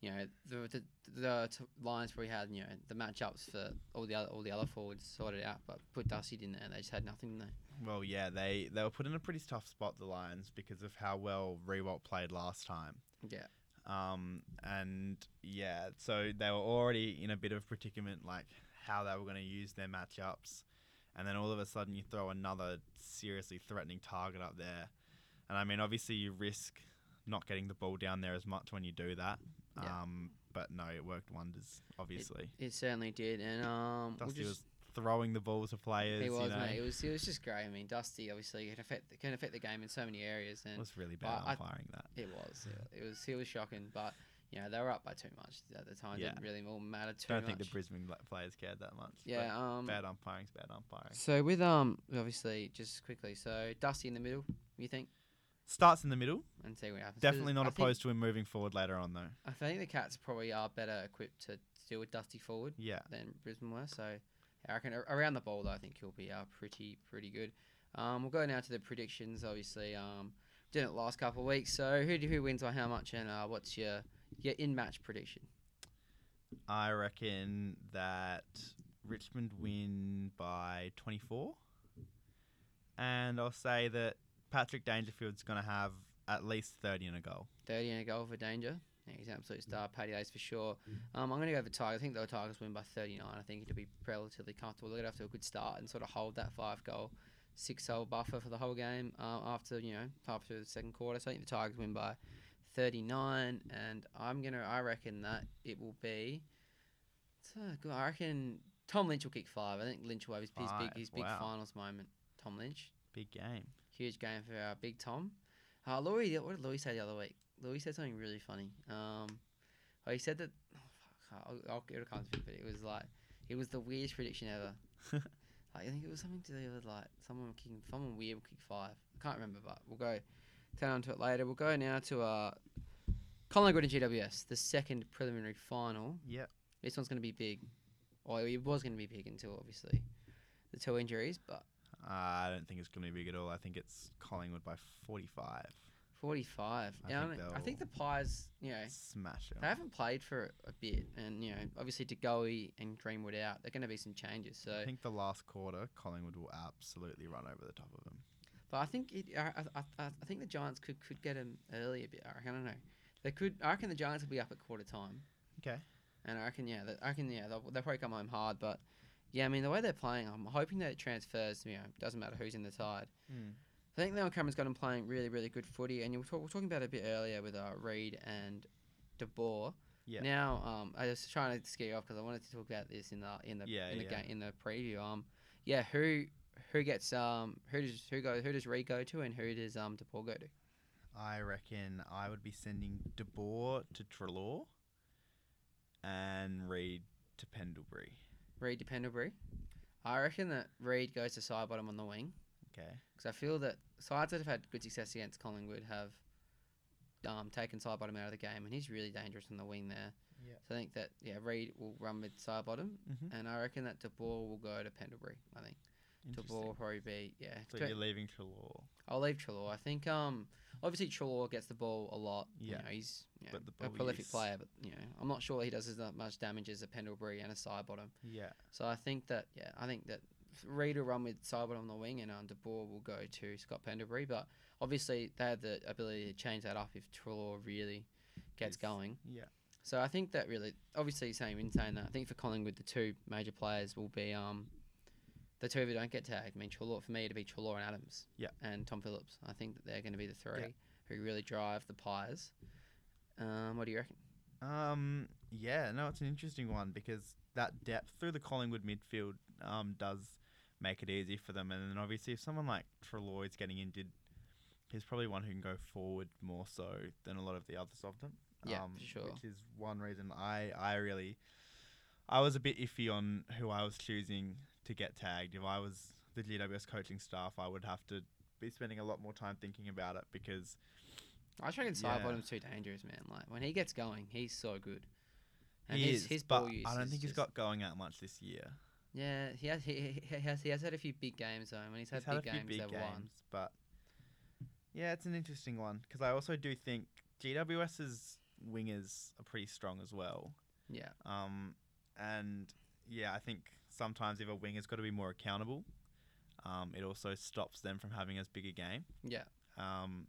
you know, the the, the t- lines we had, you know, the matchups for all the other all the other forwards sorted out, but put Dusty in there, and they just had nothing there. Well, yeah, they they were put in a pretty tough spot, the Lions, because of how well Riewoldt played last time. Yeah, Um, and yeah, so they were already in a bit of predicament, like how they were going to use their matchups, and then all of a sudden you throw another seriously threatening target up there, and I mean, obviously you risk not getting the ball down there as much when you do that. Yeah. Um, but no, it worked wonders. Obviously, it certainly did, and um, we'll Dusty just, was throwing the ball to players. He was, you know, mate. It was, it was just great. I mean, Dusty obviously can affect can affect the game in so many areas, It and was really bad I- umpiring that. it was, it, it was, it was shocking. But you know, they were up by too much at the time. Yeah. Didn't really all matter too much. Don't much. think the Brisbane players cared that much. yeah, um, bad umpiring's bad umpiring. So with um, obviously, just quickly, so Dusty in the middle, you think, Starts in the middle. and see what happens. Definitely not I opposed to him moving forward later on, though. I think the Cats probably are better equipped to deal with Dusty forward Yeah. than Brisbane were. So I reckon around the ball, though, I think he'll be uh, pretty pretty good. Um, we'll go now to the predictions. Obviously, um, did it last couple of weeks. So who who wins by how much, and uh, what's your your in match prediction? I reckon that Richmond win by 24. And I'll say that Patrick Dangerfield's going to have at least 30 in a goal. Thirty and a goal for Danger. Yeah, he's an absolute star. Paddy Ace for sure. Um, I'm going to go for Tigers. I think the Tigers win by 39. I think it'll be relatively comfortable. They're going to have to a good start and sort of hold that five goal, six goal buffer for the whole game uh, after, you know, half through the second quarter. So I think the Tigers win by 39. And I'm to, I reckon that it will be, uh, good. I reckon Tom Lynch will kick five. I think Lynch will have his, his big, his big wow. finals moment. Tom Lynch. Big game. Huge game for our big Tom. Uh, Louis, what did Louis say the other week? Louis said something really funny. Um, oh, he said that. Oh, fuck, I'll, I'll, it'll come to me, but it was like it was the weirdest prediction ever. like, I think it was something to do with like someone kicking, someone weird will kick five. I can't remember, but we'll go turn on to it later. We'll go now to uh, Collingwood and GWS, the second preliminary final. Yep. This one's going to be big. Or it was going to be big until obviously the two injuries, but Uh, I don't think it's going to be big at all. I think it's Collingwood by 45. 45. I yeah, think I, think the Pies, you know, Smash it. they haven't played for a bit, and you know, obviously to Goey and Greenwood out, They're going to be some changes. So, I think the last quarter, Collingwood will absolutely run over the top of them. But I think it, I, I, I, think the Giants could could get them early a bit. I reckon. I don't know. They could. I reckon the Giants will be up at quarter time. Okay. And I reckon, yeah, I reckon, yeah, they'll, they'll probably come home hard. But yeah, I mean, the way they're playing, I'm hoping that it transfers. You know, doesn't matter who's in the side. I think Leon Cameron's got him playing really, really good footy, and you were, talk, we were talking about it a bit earlier with uh, Reed and De Boer. Yeah. Now, um, I was trying to scare you off because I wanted to talk about this in the in the Yeah, in the yeah. game in the preview. Um, yeah, who who gets um who does who go who does Reed go to and who does um De Boer go to? I reckon I would be sending De Boer to Treloar and Reed to Pendlebury. Reed to Pendlebury. I reckon that Reed goes to Sidebottom on the wing. Okay. because I feel that sides that have had good success against Collingwood have um, taken Sidebottom out of the game, and he's really dangerous on the wing there. Yeah. So I think that yeah, Reed will run with Sidebottom, Mm-hmm. and I reckon that De Boer will go to Pendlebury. I think Will probably be yeah. So you're leaving Treloar. I'll leave Treloar. I think um obviously Treloar gets the ball a lot. You Yeah. know, he's you know, But the a ball prolific is- player, but you know I'm not sure he does as much damage as a Pendlebury and a Sidebottom. Yeah. So I think that yeah, I think that Reed will run with Cybert on the wing, and um, De Boer will go to Scott Pendlebury. But obviously, they have the ability to change that up if Treloar really gets Is- going. Yeah. So I think that really, obviously, same in saying that, I think for Collingwood, the two major players will be um, the two who don't get tagged. I mean, Treloar for me to be Treloar and Adams. Yeah. And Tom Phillips. I think that they're going to be the three Yeah. who really drive the Pies. Um, what do you reckon? Um. Yeah. No, it's an interesting one because that depth through the Collingwood midfield um does make it easy for them, and then obviously if someone like Treloar is getting injured, he's probably one who can go forward more so than a lot of the others of them. Yeah, um, for sure. Which is one reason I I really I was a bit iffy on who I was choosing to get tagged. If I was the GWS coaching staff, I would have to be spending a lot more time thinking about it because I just reckon Yeah. bottom's too dangerous, man. Like when he gets going, he's so good. And he his, is, his but ball use I don't think he's just- got going out much this year. Yeah, he has. He, he has. He has had a few big games though. and When he's had He's had big a few games, big they've games, won. but yeah, it's an interesting one because I also do think GWS's wingers are pretty strong as well. Yeah, Um, and yeah, I think sometimes if a winger's got to be more accountable, um, it also stops them from having as big a game. yeah, Um,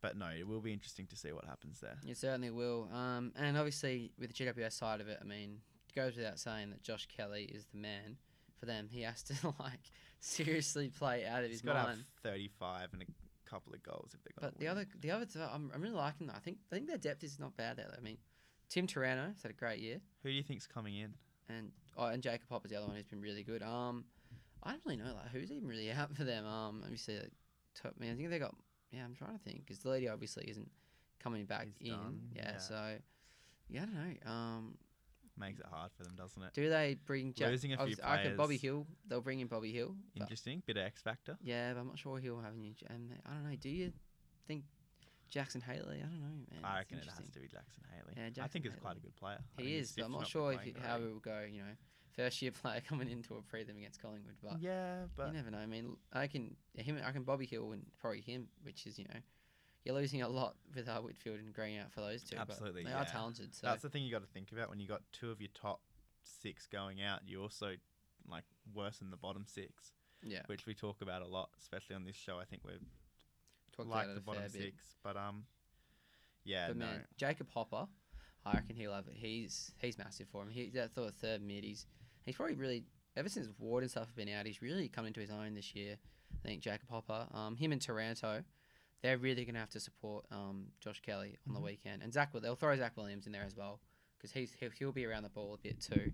but no, it will be interesting to see what happens there. it certainly will. Um, and obviously with the GWS side of it, I mean, it goes without saying that Josh Kelly is the man for them. He has to like seriously play out of He's his got mind. 35 and a couple of goals if they're going But the other, the other, two, I'm, I'm really liking. that. I think, I think their depth is not bad there. I mean, Tim Taranto has had a great year. Who do you think's coming in? and oh, and Jacob Hopper's the other one who's been really good. Um, I don't really know like who's even really out for them. Um, let me see. Like, top, man, I think they got. Yeah, I'm trying to think because the lady obviously isn't coming back He's in. done, Yeah, yeah. so yeah, I don't know. Um, Makes it hard for them, doesn't it? do they bring Jack? Losing a few I reckon Bobby. Hill. They'll bring in Bobby Hill. Interesting, bit of X factor. yeah, but I'm not sure he'll have a new. And I don't know. Do you think Jackson Hately? I don't know, man. I reckon it has to be Jackson Hately. Yeah, Jackson I think he's Hately. quite a good player. I He is, but I'm not sure if how it will go. You know, first year player coming into a prelim against Collingwood, but yeah, but you never know. I mean, I can him. I can Bobby Hill and probably him, which is you know, you're losing a lot with uh, Whitfield and Greene out for those two. Absolutely, but they are talented. So that's the thing you got to think about when you got two of your top six going out. You also like worsen the bottom six, yeah, which we talk about a lot, especially on this show. I think we've talked like the it a fair bottom six, but um, yeah, But no, man, Jacob Hopper, I reckon he'll have it. He's he's massive for him. He's that sort of third mid. He's he's probably really ever since Ward and stuff have been out. He's really come into his own this year. I think Jacob Hopper, um, him and Taranto, they're really gonna have to support um Josh Kelly on Mhm. the weekend. And Zac, they'll throw Zac Williams in there as well because he's he'll, he'll be around the ball a bit too.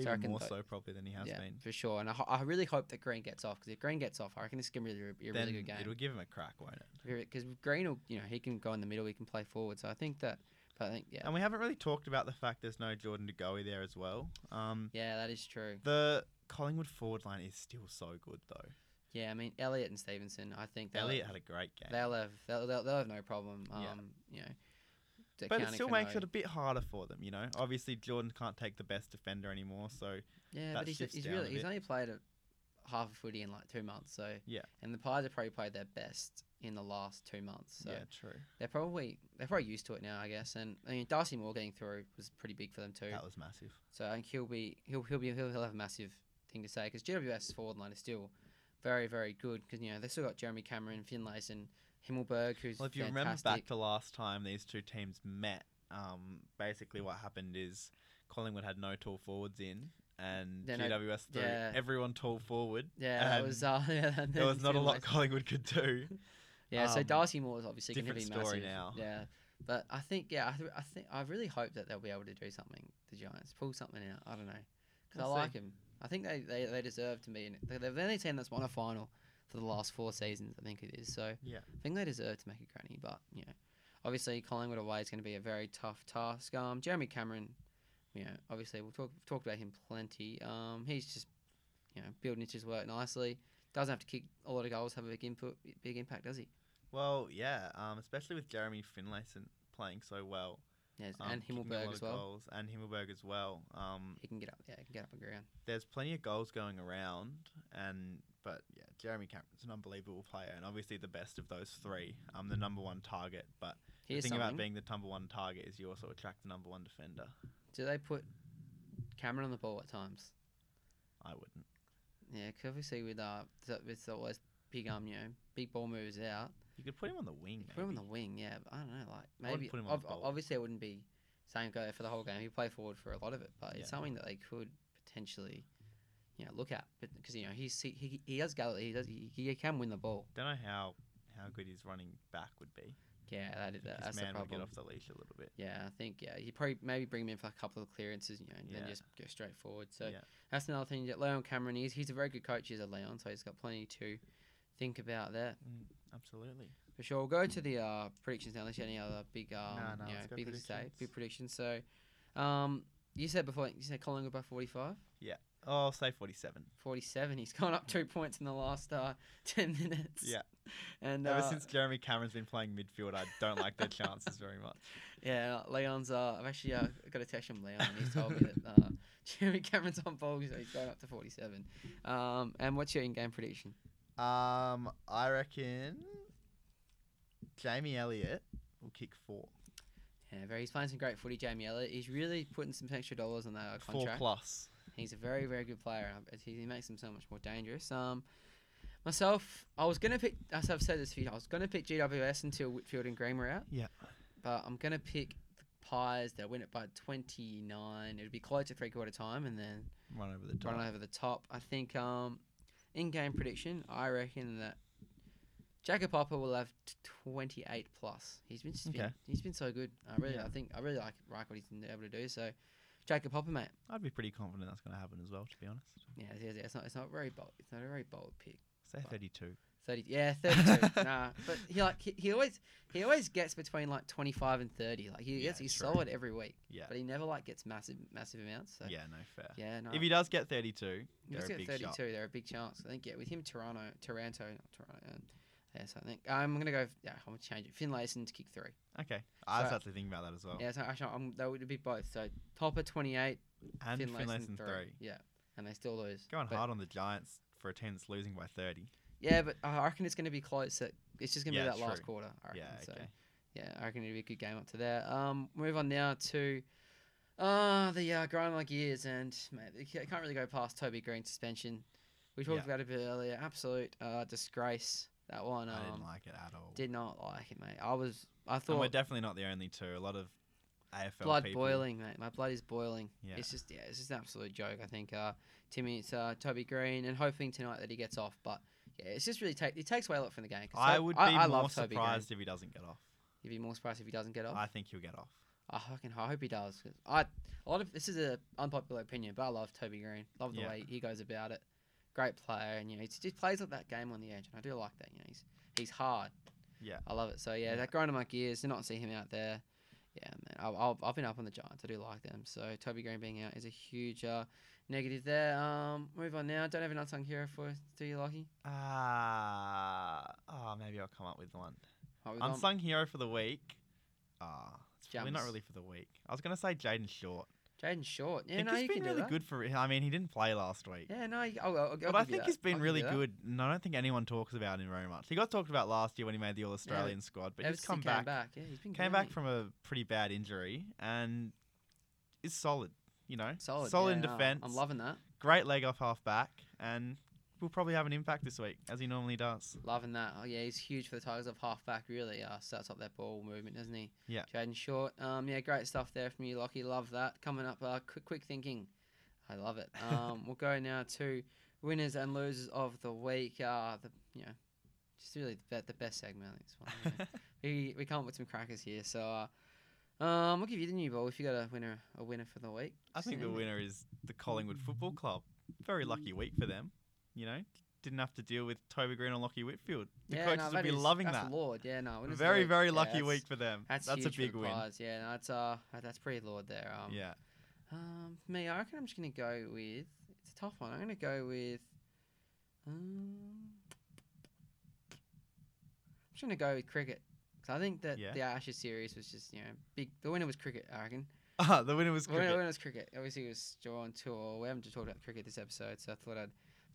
Even reckon more so probably than he has yeah, been. for sure. And I, ho- I really hope that Greene gets off because if Greene gets off, I reckon this can really be a Then really good game. it'll give him a crack, won't it? Because Greene will, you know, he can go in the middle, he can play forward. So I think that, but I think yeah, And we haven't really talked about the fact there's no Jordan De Goey there as well. Um, yeah, that is true. the Collingwood forward line is still so good though. Yeah, I mean Elliott and Stephenson. I think they'll, Elliott had a great game. they'll have they'll, they'll, they'll have no problem. Um, Yeah. you know, But it still makes it a bit harder for them, you know. Obviously, Jordan can't take the best defender anymore, so Yeah, but he's, he's really he's only played a half a footy in like two months. So Yeah. and the Pies have probably played their best in the last two months. So yeah, true. they're probably they're probably used to it now, I guess. And I mean, Darcy Moore getting through was pretty big for them too. That was massive. So I think he'll be he'll he'll be he'll, he'll have a massive thing to say because GWS forward line is still very very good because you know they still got Jeremy Cameron, Finlayson, Himmelberg, who's Well, if you fantastic. remember back to last time these two teams met, um, basically what happened is Collingwood had no tall forwards in, and Then GWS threw yeah. everyone tall forward. yeah, that and was uh, yeah, There was not a lot. Collingwood could do. Yeah, so Um, Darcy Moore is obviously going to be different story massive. now. Yeah, but I think yeah, I, th- I think I really hope that they'll be able to do something. The Giants pull something out. I don't know because I see. like them. I think they, they, they deserve to be in it. They're the only team that's won a final for the last four seasons. I think it is. So Yeah. I think they deserve to make a granny. But you know, obviously Collingwood away is going to be a very tough task. Um, Jeremy Cameron, you know, obviously we'll talk we've talked about him plenty. Um, he's just you know building his work nicely. Doesn't have to kick a lot of goals, have a big input, big impact, does he? Well, yeah, um, especially with Jeremy Finlayson playing so well. Yes, um, and Himmelberg as well. Goals, and Himmelberg as well. Um, He can get up. Yeah, he can get up and ground. there's plenty of goals going around, and but yeah, Jeremy Cameron's an unbelievable player, and obviously the best of those three. I'm the number one target, but Here's the thing something. about being the number one target is you also attract the number one defender. Do they put Cameron on the ball at times? I wouldn't. Yeah, 'cause obviously with uh th- with all those big um you know big ball moves out, You could put him on the wing. put him on maybe. the wing. Yeah, but I don't know. Like I wouldn't maybe put him on ob- the obviously I wouldn't be saying go there for the whole game. He play forward for a lot of it, but Yeah. it's something that they could potentially you know look at. But because you know he's he he, he has gal he does he, he can win the ball. Don't know how how good his running back would be. Yeah, that is that's his the man would get off the leash a little bit. Yeah, I think yeah, he probably maybe bring him in for a couple of clearances, you know, and then just go straight forward. So Yeah. that's another thing that Leon Cameron is. He's a very good coach, he's a Leon, so he's got plenty to think about there Mm, absolutely. for sure. We'll go to the uh, predictions now. Unless you have any other big, um, Nah, nah, you know, big to say, predictions. big predictions. So, um, you said before, you said Collingwood by 45? Oh, I'll say 47. 47. He's gone up two points in the last uh, 10 minutes. Yeah. And Ever uh, since Jeremy Cameron's been playing midfield, I don't like their chances very much. Yeah, Leon's. Uh, I've actually uh, got a text from Leon. and He's told me that uh, Jeremy Cameron's on ball, so he's going up to forty-seven. Um, and what's your in-game prediction? Um, I reckon Jamie Elliott will kick four. Yeah, very. He's playing some great footy, Jamie Elliott. He's really putting some extra dollars on that uh, Four contract. plus. He's a very, very good player. He, makes him so much more dangerous. Um, myself, I was gonna pick. As I've said this few, I was gonna pick GWS until Whitfield and Greene were out. Yeah. But I'm gonna pick the Pies. They'll win it by 29. It'll be close to three quarter time, and then Run over the top. run over the top. I think um, in-game prediction, I reckon that Jacob Hopper will have 28 plus. He's been, just been Okay. he's been so good. I really, Yeah. I think, I really like like what he's been able to do. So, Jacob Hopper, mate. I'd be pretty confident that's going to happen as well, to be honest. Yeah, yeah, yeah, it's not, it's not very bold. It's not a very bold pick. Say 32. 30, yeah, 32. nah, but he like he, he always he always gets between like 25 and 30. Like he Yeah, gets he's true. solid every week, Yeah. but he never like gets massive massive amounts. So Yeah, no fair. yeah, no. If he does get 32, If a got big 32, shot. they're a big chance. I think yeah, with him, Toronto, Toronto, not Toronto. Yes, I think I'm gonna go. Yeah, I'm gonna change it. Finlayson to kick three. Okay. I was So- actually thinking about that as well. Yeah, so actually, I'm, that would be both. So Hopper 28, and Finlayson, Finlayson three. 3. Yeah, and they still lose. Going But- hard on the Giants for a team that's losing by 30. Yeah, but I reckon it's gonna be close. That it's just gonna Yeah, be that last quarter. I reckon. Yeah, So, okay. yeah, I reckon it'll be a good game up to there. Um, move on now to. Uh, the uh, grind like years and mate, you can't really go past Toby Greene suspension. We talked Yeah. about it a bit earlier. Absolute uh, disgrace. That one. Um, I didn't like it at all. Did not like it, mate. I was. I and we're definitely not the only two. A lot of AFL blood people. boiling, mate. My blood is boiling. Yeah. It's just yeah, it's just an absolute joke. I think uh, Timmy, it's uh, Toby Greene, and hoping tonight that he gets off. But yeah, it's just really take it takes away a lot from the game. I would be I, I more love Toby Greene. surprised if he doesn't get off. You'd be more surprised if he doesn't get off. I think he'll get off. I fucking I hope he does. 'cause I a lot of this is a unpopular opinion, but I love Toby Greene. Love the Yeah. way he goes about it. Great player, and you know he just plays like that game on the edge, and I do like that. You know he's he's hard. Yeah. I love it. So yeah, Yeah. that grinding my gears to not see him out there. Yeah, man, I've, I've, I've been up on the Giants. I do like them. So Toby Greene being out is a huge uh, negative there. Um, move on now. Don't have an unsung hero for us, do you, Lachie? Ah, oh, maybe I'll come up with one. What, we've gone- Unsung hero for the week. Ah, it's Well, not really for the week. I was gonna say Jayden Short. Jayden Short. I Yeah, think no, he's you been really good for. I mean, he didn't play last week. Yeah, no, I'll, I'll, I'll But I think that. he's been I'll really good, and I don't think anyone talks about him very much. He got talked about last year when he made the All Australian squad, but he's come he back, back. Yeah, he's been came good, back from a pretty bad injury, and is solid. You know, solid. solid yeah, in no, defence. I'm loving that. great leg off half back, and will probably have an impact this week as he normally does. Loving that. Oh yeah, he's huge for the Tigers off halfback. Really, uh, starts up that ball movement, doesn't he? Yeah. Jayden Short. Um, yeah, great stuff there from you, Lachie. Love that. Coming up, uh, quick, quick thinking. I love it. Um, we'll go now to winners and losers of the week. Uh, the you know, just really the, the best segment. I think this one. you know. we we come up with some crackers here, so. Uh, um, I'll give you the new ball if you got a winner, a winner for the week. I think the winner is the Collingwood Football Club. Very lucky week for them. You know, didn't have to deal with Toby Greene or Lachie Whitfield. The yeah, coaches no, would be is- loving that's that. Lord, yeah, no. Very, week. very lucky that's- week for them. That's, That's, a big win. Yeah, no, that's uh, that's pretty Lord there. Um, Yeah. Um, me, I reckon I'm just gonna go with. It's a tough one. I'm gonna go with. Um, I'm just gonna go with cricket because I think that Yeah. the Ashes series was just you know big. The winner was cricket. I reckon. Ah, the winner was The winner, cricket. winner was cricket. Obviously, it was drawn to. Or we haven't just talked about cricket this episode, so I thought I'd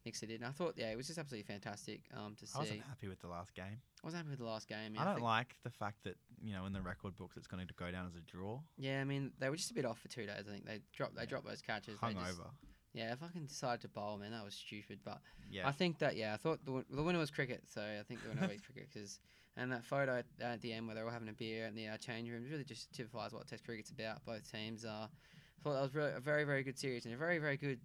mix it in. I thought yeah, it was just absolutely fantastic. Um, to see. I wasn't happy with the last game. I wasn't happy with the last game. Yeah, I don't think- like the fact that you know in the record books it's going to go down as a draw. Yeah, I mean they were just a bit off for two days. I think they dropped. They Yeah. dropped those catches. they just- Hungover. Yeah, if I can decide to bowl, man, that was stupid. But Yeah. I think that yeah, I thought the, the winner was cricket, so I think the winner was cricket because and that photo at, at the end where they were having a beer in the uh, change room really just typifies what Test cricket's about. Both teams are. I thought that was really, a very very good series and a very very good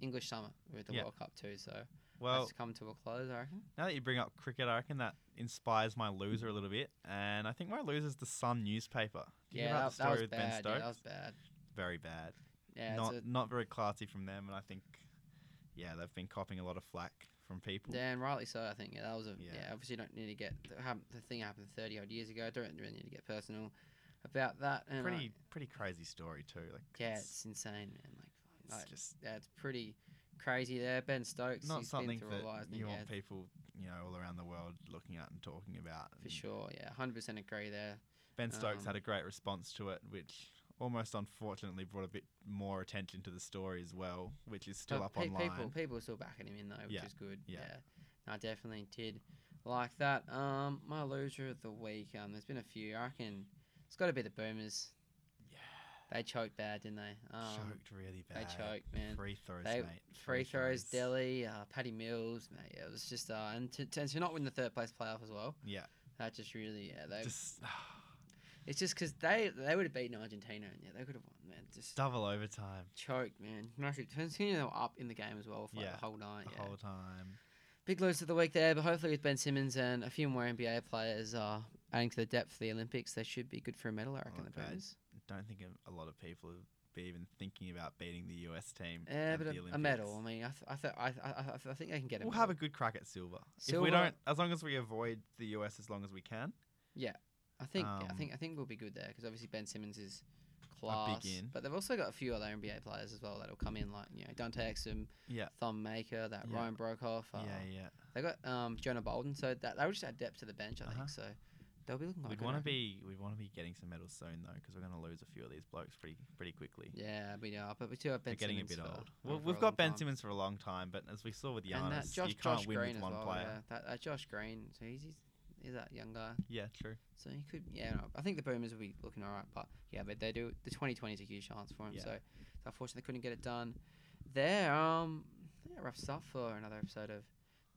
English summer with the Yeah. World Cup too. So well, that's come to a close, I reckon. now that you bring up cricket, I reckon that inspires my loser a little bit, and I think my loser is the Sun newspaper. Do you hear Yeah, about that, the that story was with Ben bad. Yeah, that was bad. Very bad. Yeah, not it's not very classy from them, and I think yeah they've been copping a lot of flack from people. yeah, and rightly so. I think yeah, that was a yeah. Yeah. obviously, you don't need to get the, hap- the thing happened thirty odd years ago. Don't really need to get personal about that. And Pretty pretty crazy story too. Like Yeah, it's, it's insane, man. Like, it's just yeah, pretty crazy there. Ben Stokes, not something that a lot, hasn't you yeah, want people you know all around the world looking at and talking about. for sure. Yeah, hundred percent agree there. Ben Stokes Um, had a great response to it, which almost unfortunately brought a bit more attention to the story as well, which is still up pe- online. People, people are still backing him in though, which Yeah, is good. yeah. Yeah, I definitely did like that. Um, my loser of the week. Um, there's been a few. I reckon it's got to be the Boomers. They choked bad, didn't they? Um, choked really bad. they choked, man. Free throws, They mate. free throws, Delly, uh, Paddy Mills, mate. Yeah, it was just uh, and to, to, to not win the third place playoff as well. Yeah. That just really, yeah, they Just It's just because they they would have beaten Argentina and yeah they could have won man just double overtime choked man considering they were up in the game as well for like Yeah, the whole night the yeah whole time. big loss of the week there but hopefully with Ben Simmons and a few more NBA players uh, adding to the depth for the Olympics they should be good for a medal I reckon Not the bad. Don't think a- lot of people would be even thinking about beating the US team. yeah but a, a medal I mean I th- I, th- I, I, I, I think they can get a We'll medal. have a good crack at silver. If Silver- we don't, as long as we avoid the US as long as we can. Yeah, I think yeah, I um, think I think we'll be good there because obviously Ben Simmons is class but they've also got a few other NBA players as well that'll come in like you know Dante Exum Yeah. Thon Maker that Yeah. Ryan Broekhoff uh, yeah, yeah. They got um, Jonah Bolden, so that they would just add depth to the bench, I Uh-huh. think. So they'll be looking like We'd want to be we'd want to be getting some medals soon though, because we're going to lose a few of these blokes pretty pretty quickly. Yeah, we are, but we still have Ben They're getting a bit for- old. Well, we've got Ben time. Simmons for a long time, but as we saw with and that Josh, you can't Josh win Green with one well. player. Yeah, that, that Josh Green, so he's, he's he's that young guy. Yeah, true. So he could, yeah. No, I think the Boomers will be looking all right, but yeah, but they do. The 2020 is a huge chance for him. Yeah. So unfortunately, they couldn't get it done. There, um, yeah, rough stuff for another episode of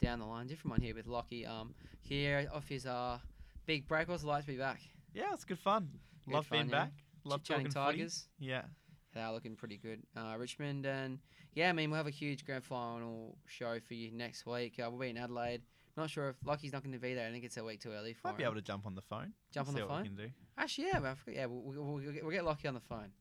Down the Line. Different one here with Lachie. Um, here off his uh big break. What's it like to be back? Yeah, it's good fun. Good Love fun, being yeah. back. Love talking footy. Tigers. Yeah. They're looking pretty good. Uh, Richmond and yeah, I mean we'll have a huge grand final show for you next week. Uh, we'll be in Adelaide. Not sure if Lucky's not going to be there. I think it's a week too early for Might be able to jump on the phone. Jump on see the what phone? We can do. Actually, yeah, I yeah, we'll, we'll, we'll, get, we'll get Lachie on the phone.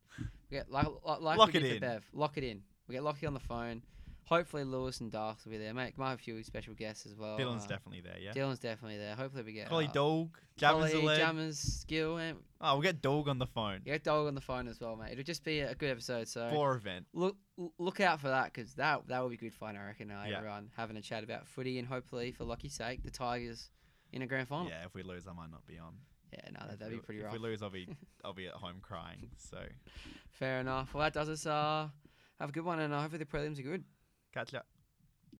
We get like, like, like Lock we it in. Bev. Lock it in. We get Lachie on the phone. Hopefully Lewis and Darks will be there. Mate, might have a few special guests as well. Dylan's uh, definitely there. Yeah. Dylan's definitely there. Hopefully we get Collie uh, Dog. Jammers Collie. Jammers, Skill, and Oh, we'll get Dog on the phone. get Dog on the phone as well, mate. It'll just be a good episode. So For event. look look out for that because that that will be good fun. I reckon. Uh, Yeah. Everyone having a chat about footy and hopefully for lucky's sake the Tigers in a grand final. Yeah, if we lose, I might not be on. Yeah, no, that, that'd be pretty if rough. If we lose, I'll be I'll be at home crying. So Fair enough. Well, that does us. Uh, have a good one, and uh, hopefully the prelims are good. Katja.